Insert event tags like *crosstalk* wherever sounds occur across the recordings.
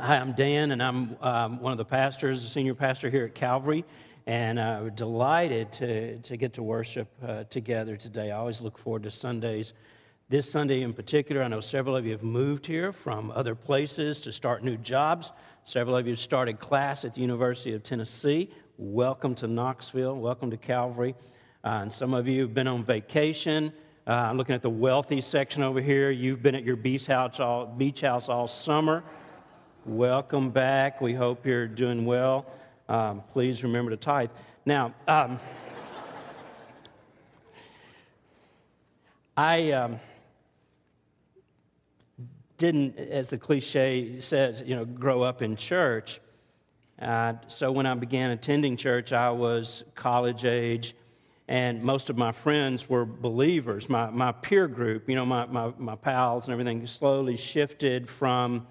Hi, I'm Dan, and I'm um, one of the pastors, the senior pastor here at Calvary, and uh, delighted to, to get to worship uh, together today. I always look forward to Sundays. This Sunday in particular, I know several of you have moved here from other places to start new jobs. Several of you started class at the University of Tennessee. Welcome to Knoxville. Welcome to Calvary. Uh, and some of you have been on vacation. Uh, I'm looking at the wealthy section over here. You've been at your beach house all, beach house all summer. Welcome back. We hope you're doing well. Um, please remember to tithe. Now, um, I um, didn't, as the cliche says, you know, grow up in church. Uh, so when I began attending church, I was college age and most of my friends were believers. My, my peer group, you know, my, my, my pals and everything slowly shifted from,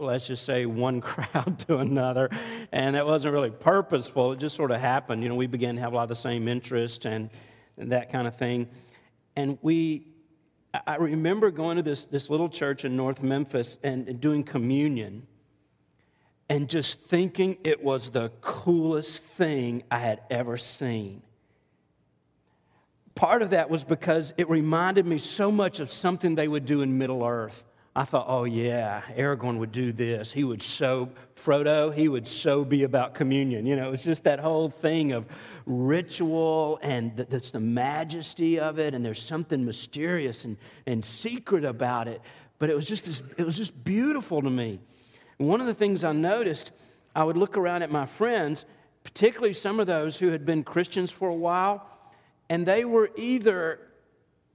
let's just say, one *laughs* crowd to another. And that wasn't really purposeful, it just sort of happened. You know, we began to have a lot of the same interests and, and that kind of thing. And we, I remember going to this, this little church in North Memphis and, and doing communion and just thinking it was the coolest thing I had ever seen part of that was because it reminded me so much of something they would do in Middle Earth. I thought, oh yeah, Aragorn would do this. He would so, Frodo, he would so be about communion. You know, it's just that whole thing of ritual and that's the majesty of it, and there's something mysterious and, and secret about it. But it was just it was just beautiful to me. And one of the things I noticed, I would look around at my friends, particularly some of those who had been Christians for a while, and they were either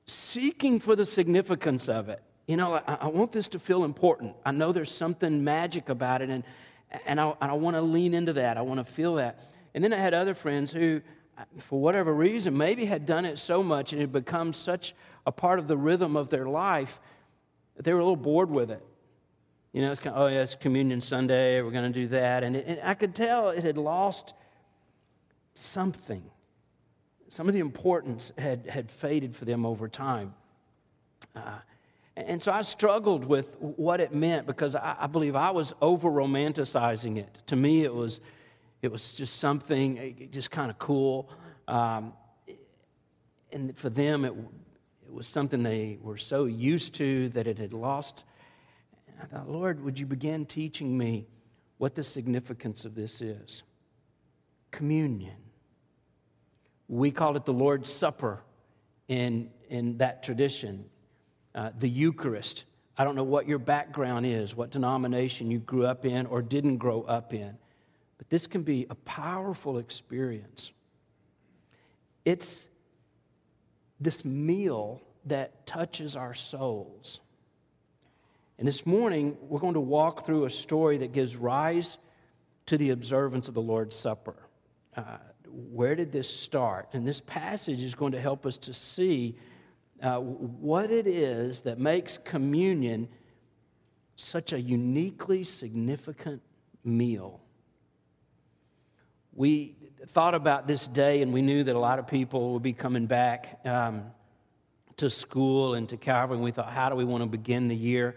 seeking for the significance of it. You know, I, I want this to feel important. I know there's something magic about it, and, and I, I want to lean into that. I want to feel that. And then I had other friends who, for whatever reason, maybe had done it so much and it had become such a part of the rhythm of their life that they were a little bored with it. You know, it's kind of, oh, yeah, it's Communion Sunday, we're going to do that. And, it, and I could tell it had lost something some of the importance had, had faded for them over time. Uh, and so I struggled with what it meant because I, I believe I was over romanticizing it. To me, it was, it was just something eh, just kind of cool. Um, and for them, it, it was something they were so used to that it had lost. And I thought, Lord, would you begin teaching me what the significance of this is? Communion. We call it the Lord's Supper in, in that tradition, uh, the Eucharist. I don't know what your background is, what denomination you grew up in or didn't grow up in, but this can be a powerful experience. It's this meal that touches our souls. And this morning, we're going to walk through a story that gives rise to the observance of the Lord's Supper. Uh, where did this start? And this passage is going to help us to see uh, what it is that makes communion such a uniquely significant meal. We thought about this day, and we knew that a lot of people would be coming back um, to school and to Calvary, and we thought, how do we want to begin the year?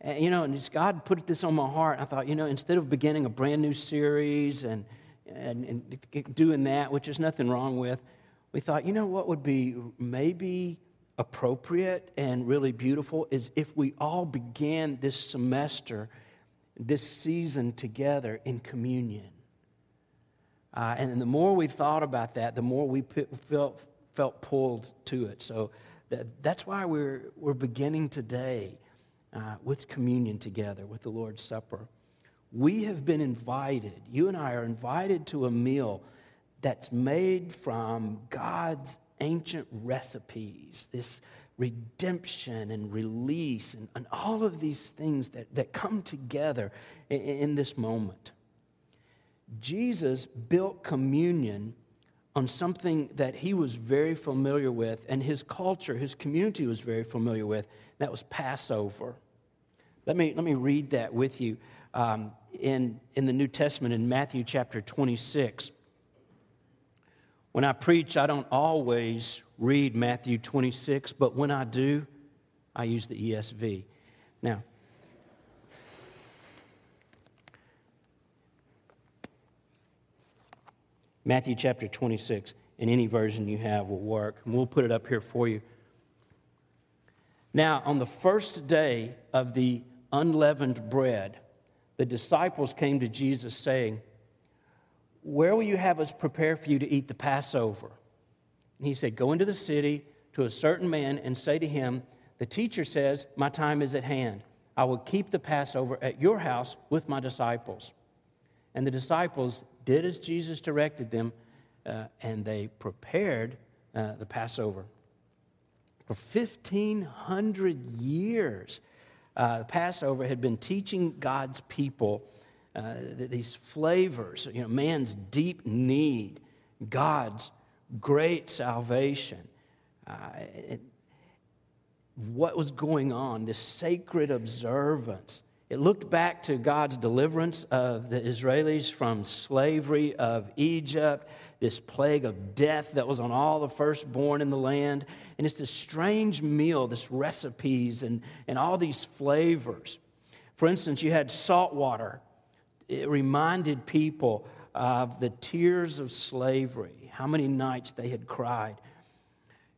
And, you know, and God put this on my heart. I thought, you know, instead of beginning a brand new series and and, and doing that, which is nothing wrong with, we thought, you know what would be maybe appropriate and really beautiful is if we all began this semester, this season together in communion. Uh, and the more we thought about that, the more we felt, felt pulled to it. So that, that's why we're, we're beginning today uh, with communion together, with the Lord's Supper. We have been invited, you and I are invited to a meal that's made from God's ancient recipes, this redemption and release, and, and all of these things that, that come together in, in this moment. Jesus built communion on something that he was very familiar with, and his culture, his community was very familiar with. That was Passover. Let me, let me read that with you um, in, in the New Testament in Matthew chapter 26. When I preach, I don't always read Matthew 26, but when I do, I use the ESV. Now, Matthew chapter 26, in any version you have will work, and we'll put it up here for you. Now, on the first day of the unleavened bread, the disciples came to Jesus saying, where will you have us prepare for you to eat the Passover? And he said, Go into the city to a certain man and say to him, The teacher says, My time is at hand. I will keep the Passover at your house with my disciples. And the disciples did as Jesus directed them, uh, and they prepared uh, the Passover. For 1,500 years, uh, the Passover had been teaching God's people uh, these flavors, you know, man's deep need, God's great salvation. Uh, it, what was going on, this sacred observance. It looked back to God's deliverance of the Israelis from slavery of Egypt, this plague of death that was on all the firstborn in the land. And it's this strange meal, this recipes and, and all these flavors. For instance, you had salt water. It reminded people of the tears of slavery, how many nights they had cried.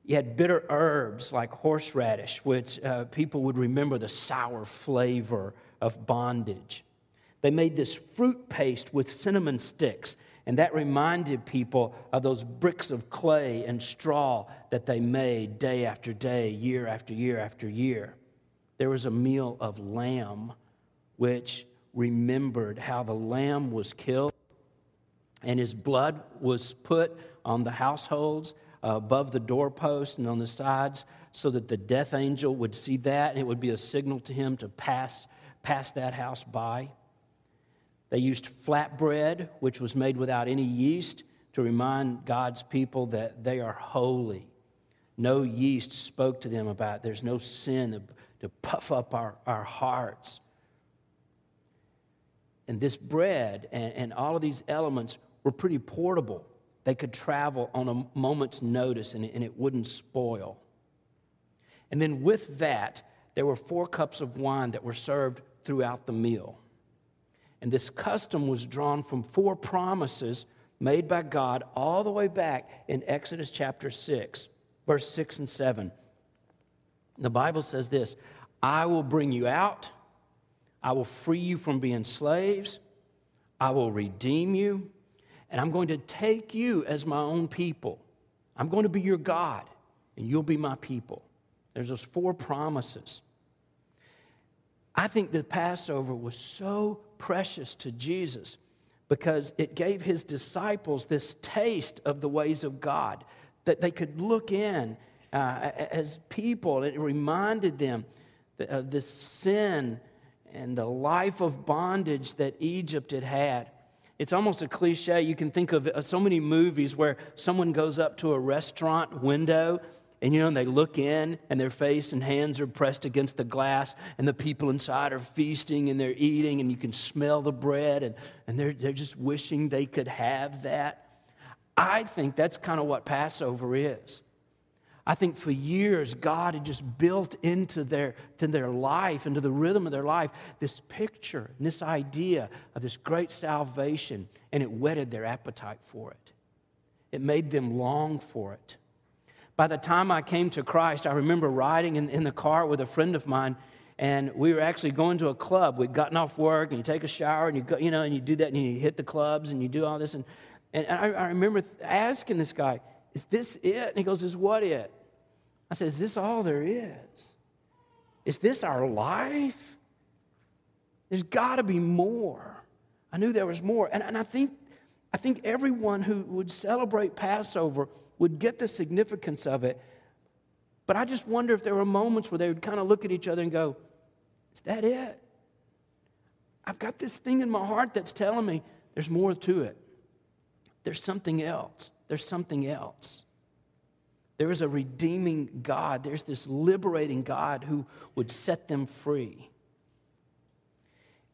You had bitter herbs like horseradish, which uh, people would remember the sour flavor of bondage. They made this fruit paste with cinnamon sticks, and that reminded people of those bricks of clay and straw that they made day after day, year after year after year. There was a meal of lamb, which remembered how the lamb was killed and his blood was put on the households uh, above the doorpost and on the sides so that the death angel would see that and it would be a signal to him to pass, pass that house by. They used flatbread, which was made without any yeast, to remind God's people that they are holy. No yeast spoke to them about it. there's no sin to, to puff up our, our hearts. And this bread and, and all of these elements were pretty portable. They could travel on a moment's notice and, and it wouldn't spoil. And then with that, there were four cups of wine that were served throughout the meal. And this custom was drawn from four promises made by God all the way back in Exodus chapter 6, verse 6 and 7. The Bible says this I will bring you out, I will free you from being slaves, I will redeem you, and I'm going to take you as my own people. I'm going to be your God, and you'll be my people. There's those four promises. I think the Passover was so precious to Jesus because it gave his disciples this taste of the ways of God that they could look in uh, as people. It reminded them of this sin and the life of bondage that Egypt had had. It's almost a cliche. You can think of uh, so many movies where someone goes up to a restaurant window and you know, and they look in and their face and hands are pressed against the glass, and the people inside are feasting and they're eating, and you can smell the bread, and, and they're, they're just wishing they could have that. I think that's kind of what Passover is. I think for years, God had just built into their, to their life, into the rhythm of their life, this picture and this idea of this great salvation, and it whetted their appetite for it. It made them long for it. By the time I came to Christ, I remember riding in, in the car with a friend of mine, and we were actually going to a club. We'd gotten off work, and you take a shower, and you go, you know, and you do that, and you hit the clubs, and you do all this. And, and I, I remember asking this guy, is this it? And he goes, Is what it? I said, Is this all there is? Is this our life? There's got to be more. I knew there was more. And, and I, think, I think everyone who would celebrate Passover would get the significance of it. But I just wonder if there were moments where they would kind of look at each other and go, Is that it? I've got this thing in my heart that's telling me there's more to it. There's something else. There's something else. There is a redeeming God. There's this liberating God who would set them free.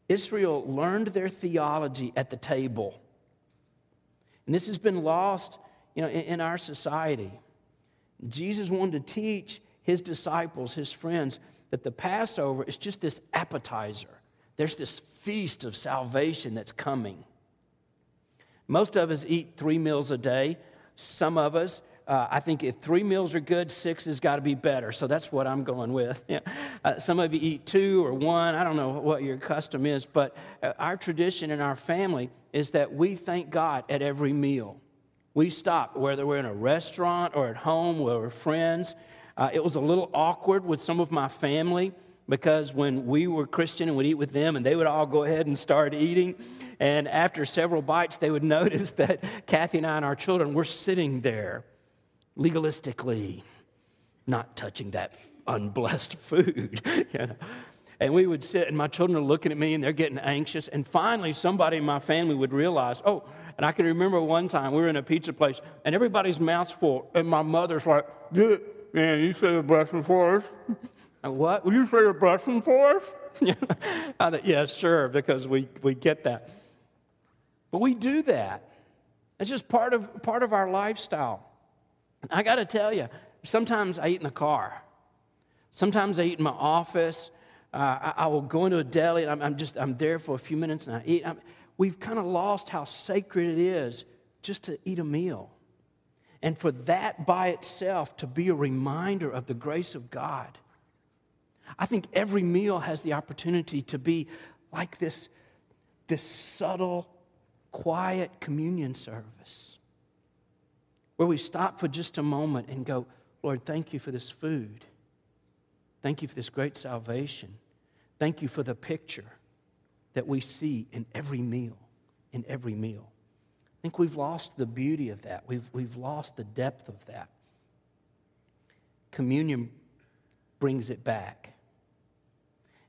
Israel learned their theology at the table. And this has been lost you know, in, in our society. Jesus wanted to teach his disciples, his friends, that the Passover is just this appetizer. There's this feast of salvation that's coming. Most of us eat three meals a day. Some of us, uh, I think if three meals are good, six has got to be better. So that's what I'm going with. *laughs* Yeah. Uh, some of you eat two or one. I don't know what your custom is, but uh, our tradition in our family is that we thank God at every meal. We stop, whether we're in a restaurant or at home or we're friends. Uh, it was a little awkward with some of my family because when we were Christian and would eat with them, and they would all go ahead and start eating, and after several bites, they would *laughs* notice that Kathy and I and our children were sitting there legalistically, not touching that unblessed *laughs* food. you know? And we would sit, and my children are looking at me and they're getting anxious. And finally, somebody in my family would realize, oh, and I can remember one time we were in a pizza place and everybody's mouth's full. And my mother's like, man, you say a blessing for us? And *laughs* uh, what? Will you say a blessing for us? *laughs* I thought, yeah, sure, because we, we get that. But we do that. It's just part of, part of our lifestyle. I got to tell you, sometimes I eat in the car. Sometimes I eat in my office. Uh, I, I, will go into a deli and I'm, I'm, just I'm there for a few minutes and I eat. I'm, we've kind of lost how sacred it is just to eat a meal. And for that by itself to be a reminder of the grace of God. I think every meal has the opportunity to be like this, this subtle, quiet communion service where we stop for just a moment and go, Lord, thank you for this food. Thank you for this great salvation. Thank you for the picture that we see in every meal, in every meal. I think we've lost the beauty of that. We've, we've lost the depth of that. Communion brings it back.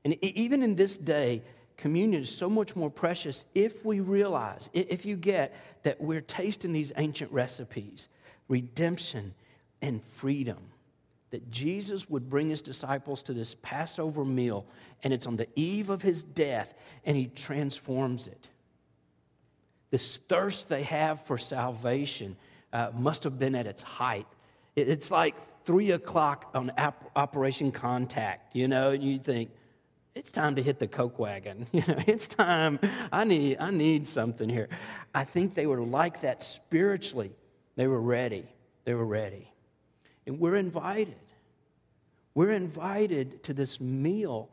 And even in this day, communion is so much more precious if we realize, if you get that we're tasting these ancient recipes, redemption and freedom. That Jesus would bring his disciples to this Passover meal, and it's on the eve of his death, and he transforms it. This thirst they have for salvation uh, must have been at its height. It's like three o'clock on Operation Contact, you know, and you think, it's time to hit the coke wagon *laughs* you know it's time i need i need something here i think they were like that spiritually they were ready they were ready and we're invited we're invited to this meal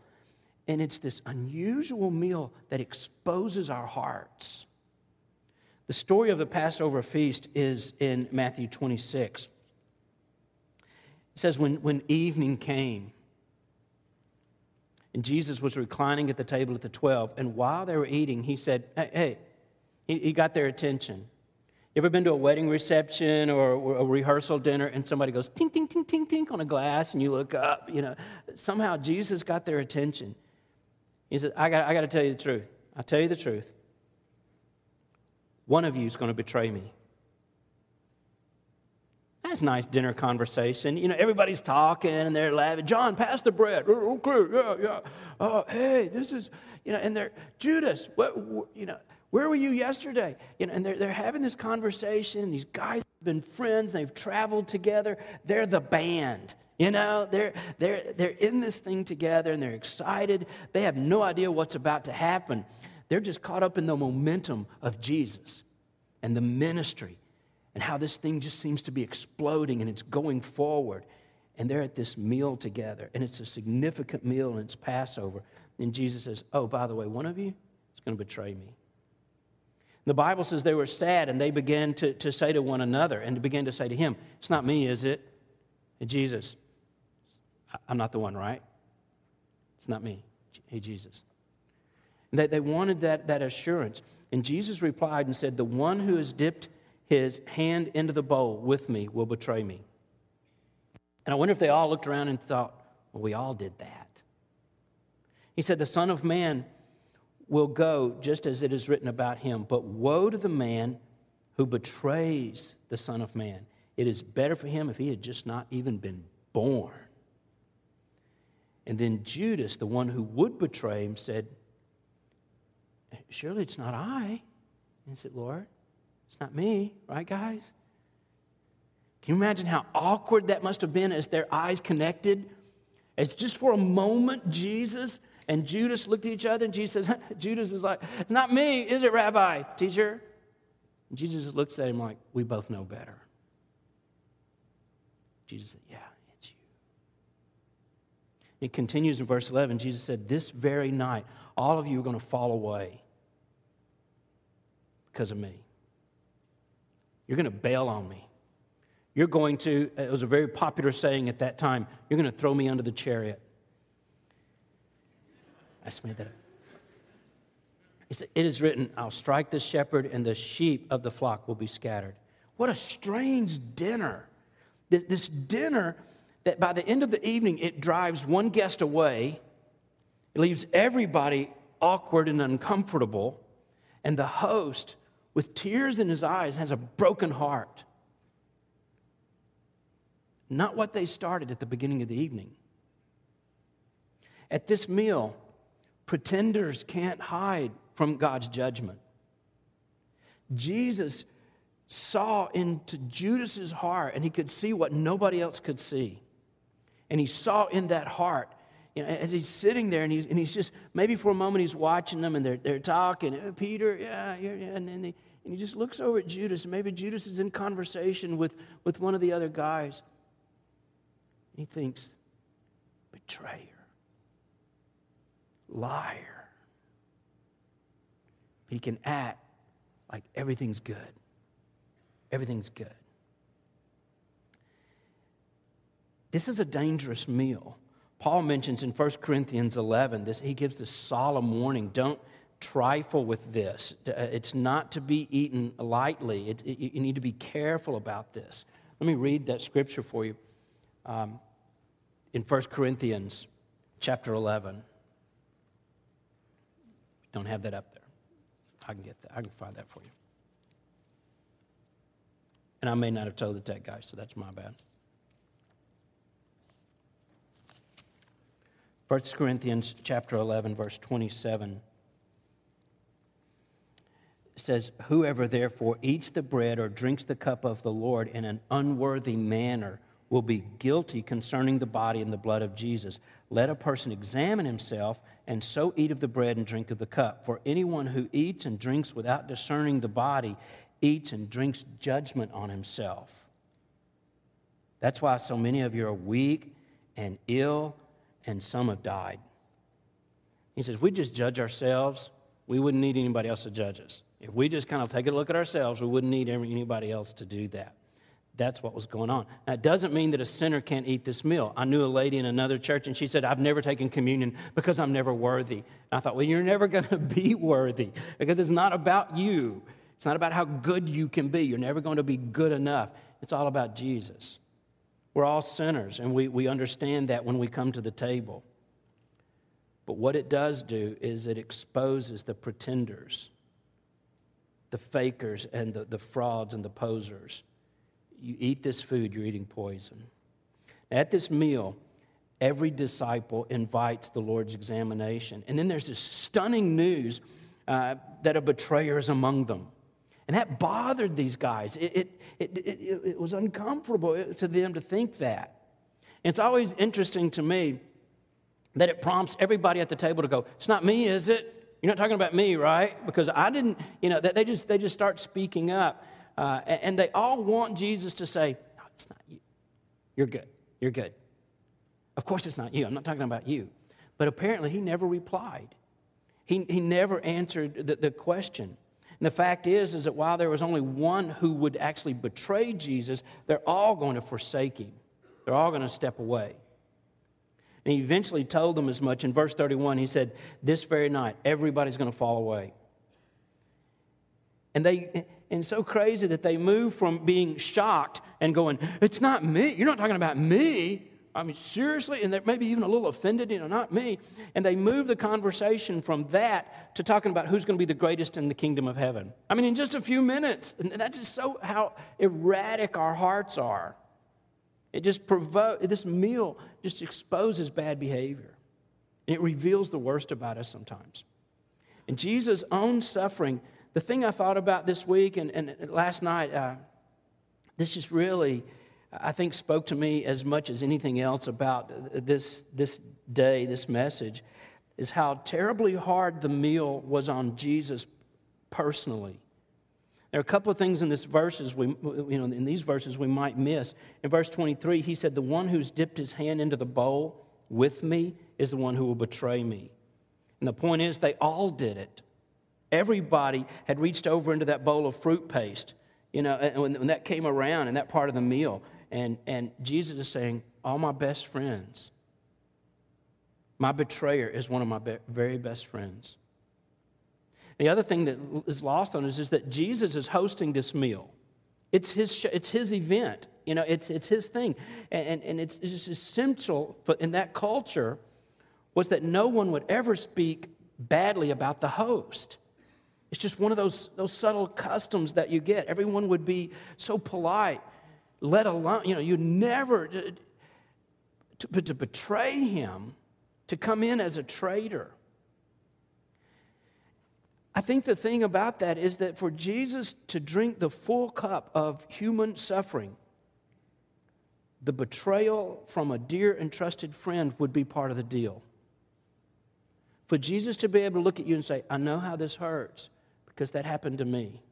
and it's this unusual meal that exposes our hearts the story of the passover feast is in matthew 26 it says when, when evening came and Jesus was reclining at the table at the 12. And while they were eating, he said, Hey, hey he, he got their attention. You ever been to a wedding reception or a rehearsal dinner and somebody goes tink, tink, tink, tink, tink on a glass and you look up? You know, somehow Jesus got their attention. He said, I got, I got to tell you the truth. I'll tell you the truth. One of you is going to betray me. That's nice dinner conversation. You know, everybody's talking and they're laughing. John, pass the bread. Oh, okay, yeah, yeah. Oh, hey, this is, you know, and they're, Judas, what, you know, where were you yesterday? You know, and they're, they're having this conversation. These guys have been friends. They've traveled together. They're the band. You know, they're, they're, they're in this thing together and they're excited. They have no idea what's about to happen. They're just caught up in the momentum of Jesus and the ministry and how this thing just seems to be exploding and it's going forward. And they're at this meal together, and it's a significant meal, and it's Passover. And Jesus says, Oh, by the way, one of you is going to betray me. The Bible says they were sad, and they began to, to say to one another and to begin to say to him, It's not me, is it? And Jesus, I'm not the one, right? It's not me. Hey, Jesus. And they, they wanted that, that assurance. And Jesus replied and said, The one who has dipped his hand into the bowl with me will betray me. And I wonder if they all looked around and thought, well, we all did that. He said, The Son of Man will go just as it is written about him. But woe to the man who betrays the Son of Man. It is better for him if he had just not even been born. And then Judas, the one who would betray him, said, Surely it's not I. And he said, Lord, it's not me, right, guys? Can you imagine how awkward that must have been as their eyes connected? As just for a moment, Jesus and Judas looked at each other, and Jesus said, *laughs* Judas is like, Not me, is it, Rabbi, teacher? And Jesus looks at him like, We both know better. Jesus said, Yeah, it's you. It continues in verse 11. Jesus said, This very night, all of you are going to fall away because of me. You're going to bail on me. You're going to, it was a very popular saying at that time, you're going to throw me under the chariot. I just made that up. Said, it is written, I'll strike the shepherd, and the sheep of the flock will be scattered. What a strange dinner. This dinner that by the end of the evening, it drives one guest away, it leaves everybody awkward and uncomfortable, and the host, with tears in his eyes, has a broken heart. Not what they started at the beginning of the evening. At this meal, pretenders can't hide from God's judgment. Jesus saw into Judas's heart and he could see what nobody else could see. And he saw in that heart, you know, as he's sitting there and he's, and he's just, maybe for a moment he's watching them and they're, they're talking, oh, Peter, yeah, yeah, and he, and he just looks over at Judas. And maybe Judas is in conversation with, with one of the other guys. He thinks, betrayer, liar he can act like everything's good. Everything's good. This is a dangerous meal. Paul mentions in 1 Corinthians 11, this, he gives this solemn warning don't trifle with this. Uh, it's not to be eaten lightly, it, it, you need to be careful about this. Let me read that scripture for you um, in 1 Corinthians chapter 11. Don't have that up there. I can get that. I can find that for you. And I may not have told the tech guy, so that's my bad. 1 Corinthians chapter 11 verse 27 says whoever therefore eats the bread or drinks the cup of the Lord in an unworthy manner will be guilty concerning the body and the blood of Jesus. Let a person examine himself and so eat of the bread and drink of the cup. For anyone who eats and drinks without discerning the body eats and drinks judgment on himself. That's why so many of you are weak and ill, and some have died. He says, we just judge ourselves, we wouldn't need anybody else to judge us. If we just kind of take a look at ourselves, we wouldn't need anybody else to do that. That's what was going on. It doesn't mean that a sinner can't eat this meal. I knew a lady in another church, and she said, I've never taken communion because I'm never worthy. And I thought, well, you're never *laughs* going to be worthy because it's not about you. It's not about how good you can be. You're never going to be good enough. It's all about Jesus. We're all sinners, and we, we understand that when we come to the table. But what it does do is it exposes the pretenders, the fakers, and the, the frauds and the posers you eat this food, you're eating poison. At this meal, every disciple invites the Lord's examination. And then there's this stunning news uh, that a betrayer is among them. And that bothered these guys. It, it, it, it, was uncomfortable to them to think that. And it's always interesting to me that it prompts everybody at the table to go, It's not me, is it? You're not talking about me, right? Because I didn't, you know, they just, they just start speaking up. Uh, and they all want Jesus to say, No, it's not you. You're good. You're good. Of course, it's not you. I'm not talking about you. But apparently, he never replied. He, he never answered the, the question. And the fact is, is that while there was only one who would actually betray Jesus, they're all going to forsake him. They're all going to step away. And he eventually told them as much. In verse 31, he said, This very night, everybody's going to fall away. And they and so crazy that they move from being shocked and going, It's not me. You're not talking about me. I mean, seriously? And they're maybe even a little offended, you know, not me. And they move the conversation from that to talking about who's going to be the greatest in the kingdom of heaven. I mean, in just a few minutes. And that's just so how erratic our hearts are. It just provokes, this meal just exposes bad behavior. It reveals the worst about us sometimes. And Jesus' own suffering the thing I thought about this week and, and last night, uh, this just really, I think, spoke to me as much as anything else about this, this day, this message, is how terribly hard the meal was on Jesus personally. There are a couple of things in this verses we, you know, in these verses we might miss. In verse 23, he said, "The one who's dipped his hand into the bowl with me is the one who will betray me." And the point is, they all did it. Everybody had reached over into that bowl of fruit paste, you know, and when, when that came around in that part of the meal, and and Jesus is saying, "All my best friends, my betrayer is one of my be- very best friends." The other thing that is lost on us is that Jesus is hosting this meal. It's his, it's his event. You know, it's, it's his thing. And, and it's, it's just essential but in that culture was that no one would ever speak badly about the host. It's just one of those, those subtle customs that you get. Everyone would be so polite, let alone, you know, you never, uh, to, to, to betray him, to come in as a traitor. I think the thing about that is that for Jesus to drink the full cup of human suffering, the betrayal from a dear and trusted friend would be part of the deal. For Jesus to be able to look at you and say, I know how this hurts because that happened to me.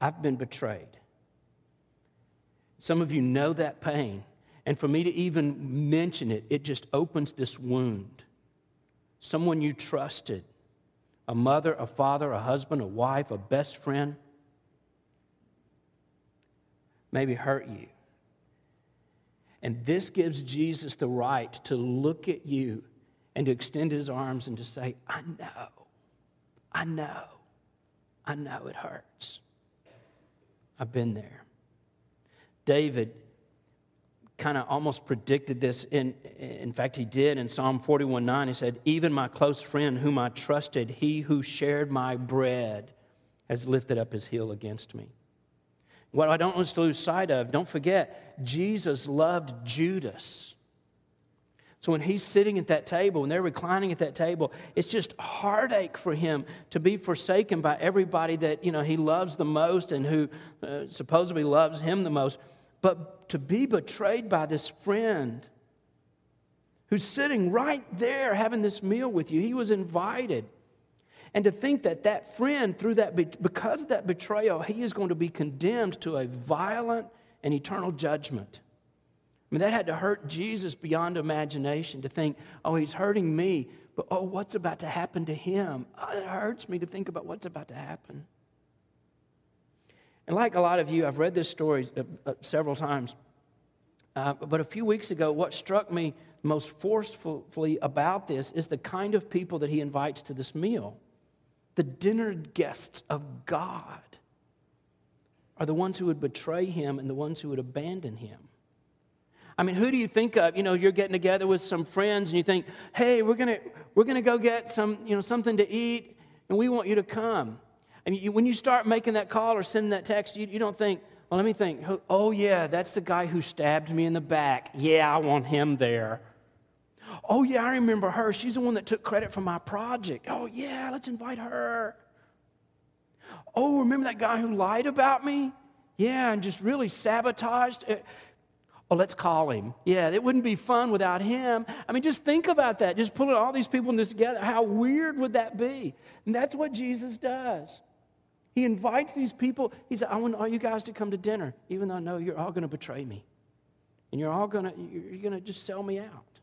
I've been betrayed. Some of you know that pain. And for me to even mention it, it just opens this wound. Someone you trusted a mother, a father, a husband, a wife, a best friend, maybe hurt you. And this gives Jesus the right to look at you and to extend his arms and to say, I know, I know, I know it hurts. I've been there. David kind of almost predicted this. In, in fact, he did in Psalm 41 9. He said, Even my close friend whom I trusted, he who shared my bread, has lifted up his heel against me. What I don't want us to lose sight of, don't forget, Jesus loved Judas. So when he's sitting at that table, when they're reclining at that table, it's just heartache for him to be forsaken by everybody that you know he loves the most and who uh, supposedly loves him the most. But to be betrayed by this friend who's sitting right there having this meal with you, he was invited. And to think that that friend, through that, because of that betrayal, he is going to be condemned to a violent and eternal judgment. I mean, that had to hurt Jesus beyond imagination to think, oh, he's hurting me, but oh, what's about to happen to him? Oh, it hurts me to think about what's about to happen. And like a lot of you, I've read this story uh, uh, several times. Uh, but a few weeks ago, what struck me most forcefully about this is the kind of people that he invites to this meal. The dinner guests of God are the ones who would betray him and the ones who would abandon him. I mean, who do you think of? You know, you're getting together with some friends and you think, hey, we're going to we're gonna go get some, you know, something to eat and we want you to come. And you, when you start making that call or sending that text, you, you don't think, well, let me think, oh, yeah, that's the guy who stabbed me in the back. Yeah, I want him there. Oh, yeah, I remember her. She's the one that took credit for my project. Oh, yeah, let's invite her. Oh, remember that guy who lied about me? Yeah, and just really sabotaged. Uh, Oh, let's call him. Yeah, it wouldn't be fun without him. I mean, just think about that. Just pulling all these people in this together. How weird would that be? And that's what Jesus does. He invites these people. He said, I want all you guys to come to dinner, even though I know you're all going to betray me. And you're all going to, you're going to just sell me out.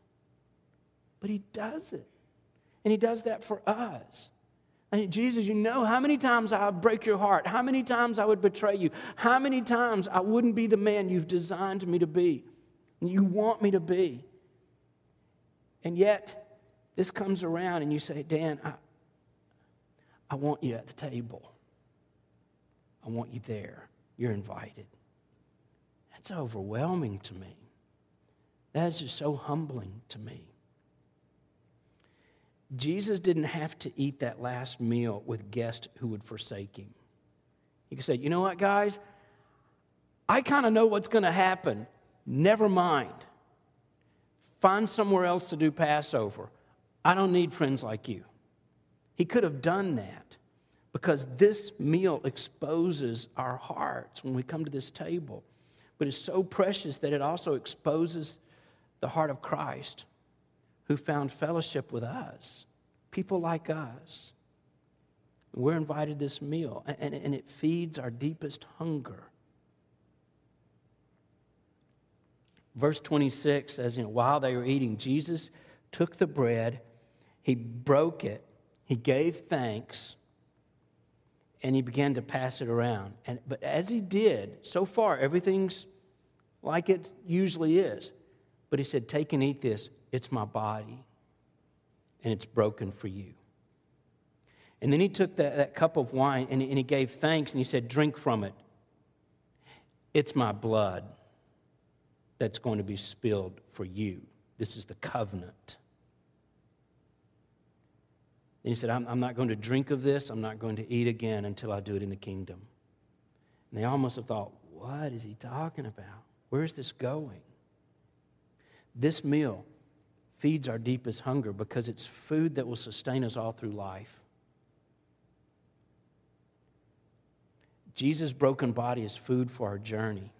But he does it. And he does that for us. Jesus, you know how many times I would break your heart, how many times I would betray you, how many times I wouldn't be the man you've designed me to be, and you want me to be. And yet, this comes around and you say, Dan, I, I want you at the table. I want you there. You're invited. That's overwhelming to me. That is just so humbling to me. Jesus didn't have to eat that last meal with guests who would forsake him. He could say, You know what, guys? I kind of know what's going to happen. Never mind. Find somewhere else to do Passover. I don't need friends like you. He could have done that because this meal exposes our hearts when we come to this table. But it's so precious that it also exposes the heart of Christ who found fellowship with us, people like us. We're invited this meal, and, and it feeds our deepest hunger. Verse 26 says, you know, while they were eating, Jesus took the bread, he broke it, he gave thanks, and he began to pass it around. And, but as he did, so far, everything's like it usually is. But he said, Take and eat this. It's my body, and it's broken for you. And then he took that, that cup of wine and, and he gave thanks and he said, Drink from it. It's my blood that's going to be spilled for you. This is the covenant. And he said, I'm, I'm, not going to drink of this. I'm not going to eat again until I do it in the kingdom. And they almost have thought, what is he talking about? Where's this going? This meal feeds our deepest hunger because it's food that will sustain us all through life. Jesus' broken body is food for our journey.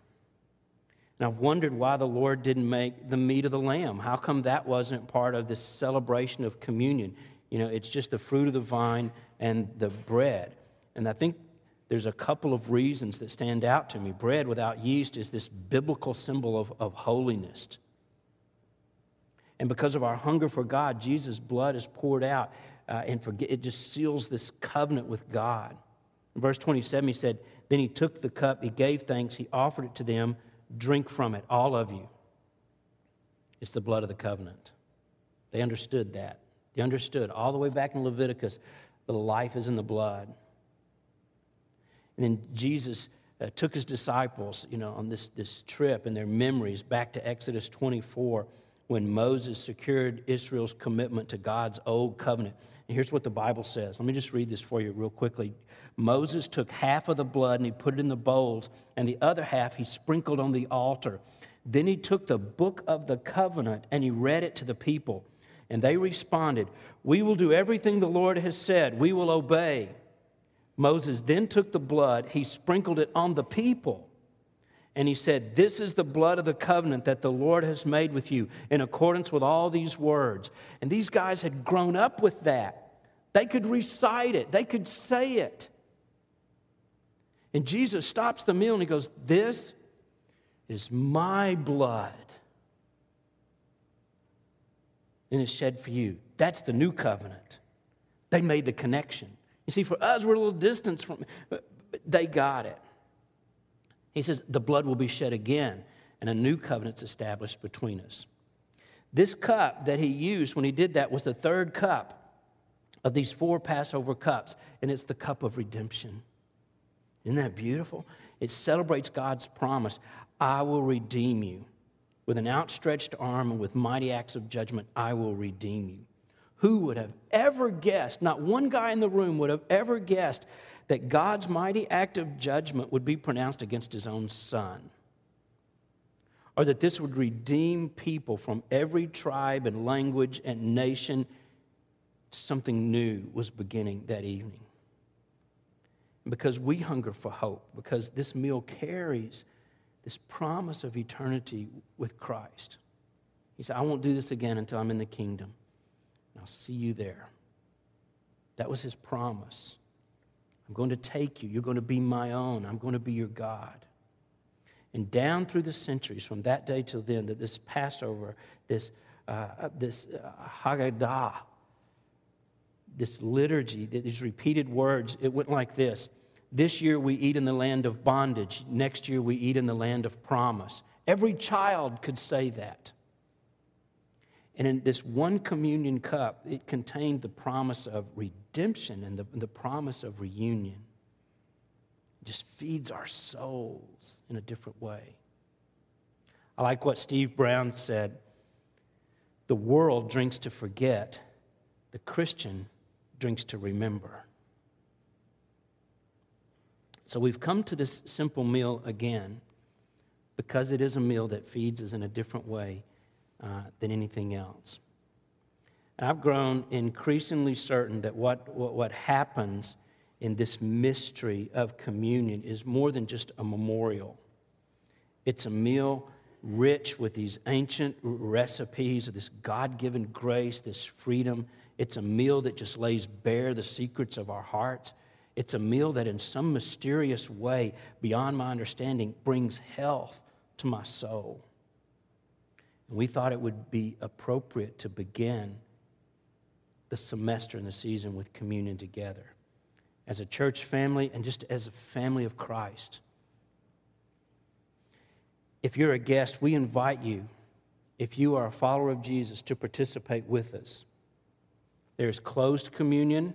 And I've wondered why the Lord didn't make the meat of the lamb. How come that wasn't part of this celebration of communion? You know, it's just the fruit of the vine and the bread. And I think there's a couple of reasons that stand out to me. Bread without yeast is this biblical symbol of, of holiness. And because of our hunger for God, Jesus' blood is poured out, uh, and forget, it just seals this covenant with God. In verse 27, he said, Then he took the cup, he gave thanks, he offered it to them. Drink from it, all of you. It's the blood of the covenant. They understood that. They understood all the way back in Leviticus the life is in the blood. And then Jesus uh, took his disciples, you know, on this, this trip and their memories back to Exodus 24 when Moses secured Israel's commitment to God's old covenant. And here's what the Bible says. Let me just read this for you real quickly. Moses took half of the blood and he put it in the bowls, and the other half he sprinkled on the altar. Then he took the book of the covenant and he read it to the people. And they responded, We will do everything the Lord has said, we will obey. Moses then took the blood, he sprinkled it on the people, and he said, This is the blood of the covenant that the Lord has made with you in accordance with all these words. And these guys had grown up with that. They could recite it, they could say it. And Jesus stops the meal and he goes, This is my blood. And it's shed for you. That's the new covenant. They made the connection. You see, for us, we're a little distance from but they got it. He says, the blood will be shed again, and a new covenant's established between us. This cup that he used when he did that was the third cup of these four Passover cups, and it's the cup of redemption. Isn't that beautiful? It celebrates God's promise I will redeem you. With an outstretched arm and with mighty acts of judgment, I will redeem you. Who would have ever guessed, not one guy in the room would have ever guessed, that God's mighty act of judgment would be pronounced against his own son? Or that this would redeem people from every tribe and language and nation? Something new was beginning that evening because we hunger for hope, because this meal carries this promise of eternity with Christ. He said, I won't do this again until I'm in the kingdom. And I'll see you there. That was his promise. I'm going to take you. You're going to be my own. I'm going to be your God. And down through the centuries, from that day till then, that this Passover, this, uh, this uh, Haggadah, this liturgy, these repeated words, it went like this This year we eat in the land of bondage. Next year we eat in the land of promise. Every child could say that. And in this one communion cup, it contained the promise of redemption and the, the promise of reunion. It just feeds our souls in a different way. I like what Steve Brown said the world drinks to forget, the Christian drinks to remember. So we've come to this simple meal again because it is a meal that feeds us in a different way uh, than anything else. And I've grown increasingly certain that what, what, what happens in this mystery of communion is more than just a memorial. It's a meal rich with these ancient recipes of this God given grace, this freedom it's a meal that just lays bare the secrets of our hearts. It's a meal that, in some mysterious way, beyond my understanding, brings health to my soul. We thought it would be appropriate to begin the semester and the season with communion together as a church family and just as a family of Christ. If you're a guest, we invite you, if you are a follower of Jesus, to participate with us. There's closed communion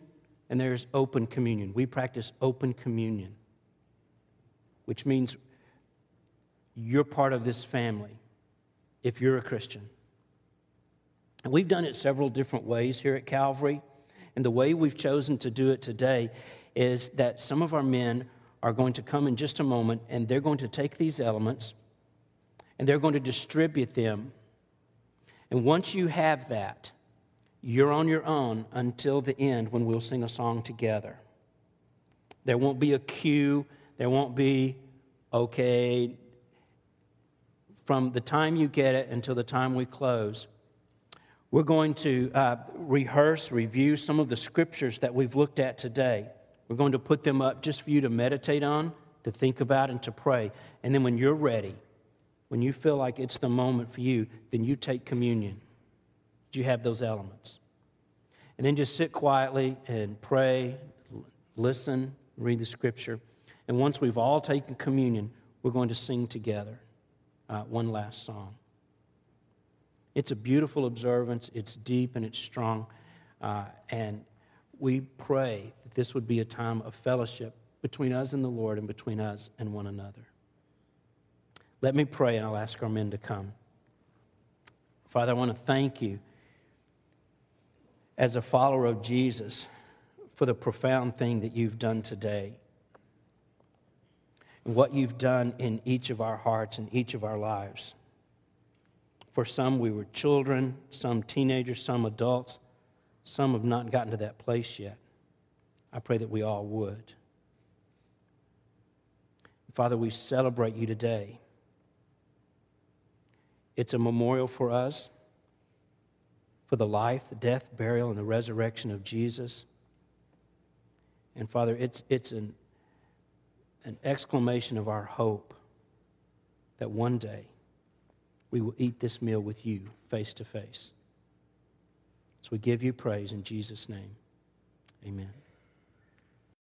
and there's open communion. We practice open communion, which means you're part of this family if you're a Christian. And we've done it several different ways here at Calvary. And the way we've chosen to do it today is that some of our men are going to come in just a moment and they're going to take these elements and they're going to distribute them. And once you have that, you're on your own until the end when we'll sing a song together. There won't be a cue, there won't be, okay, from the time you get it until the time we close. We're going to uh, rehearse, review some of the scriptures that we've looked at today. We're going to put them up just for you to meditate on, to think about, and to pray. And then when you're ready, when you feel like it's the moment for you, then you take communion. You have those elements. And then just sit quietly and pray, listen, read the scripture. And once we've all taken communion, we're going to sing together uh, one last song. It's a beautiful observance, it's deep and it's strong. Uh, and we pray that this would be a time of fellowship between us and the Lord and between us and one another. Let me pray and I'll ask our men to come. Father, I want to thank you as a follower of Jesus for the profound thing that you've done today. And what you've done in each of our hearts and each of our lives. For some, we were children, some teenagers, some adults. Some have not gotten to that place yet. I pray that we all would. Father, we celebrate you today. It's a memorial for us for the life, the death, burial, and the resurrection of Jesus. And Father, it's, it's an, an exclamation of our hope that one day we will eat this meal with you face to face. So we give you praise in Jesus' name. Amen.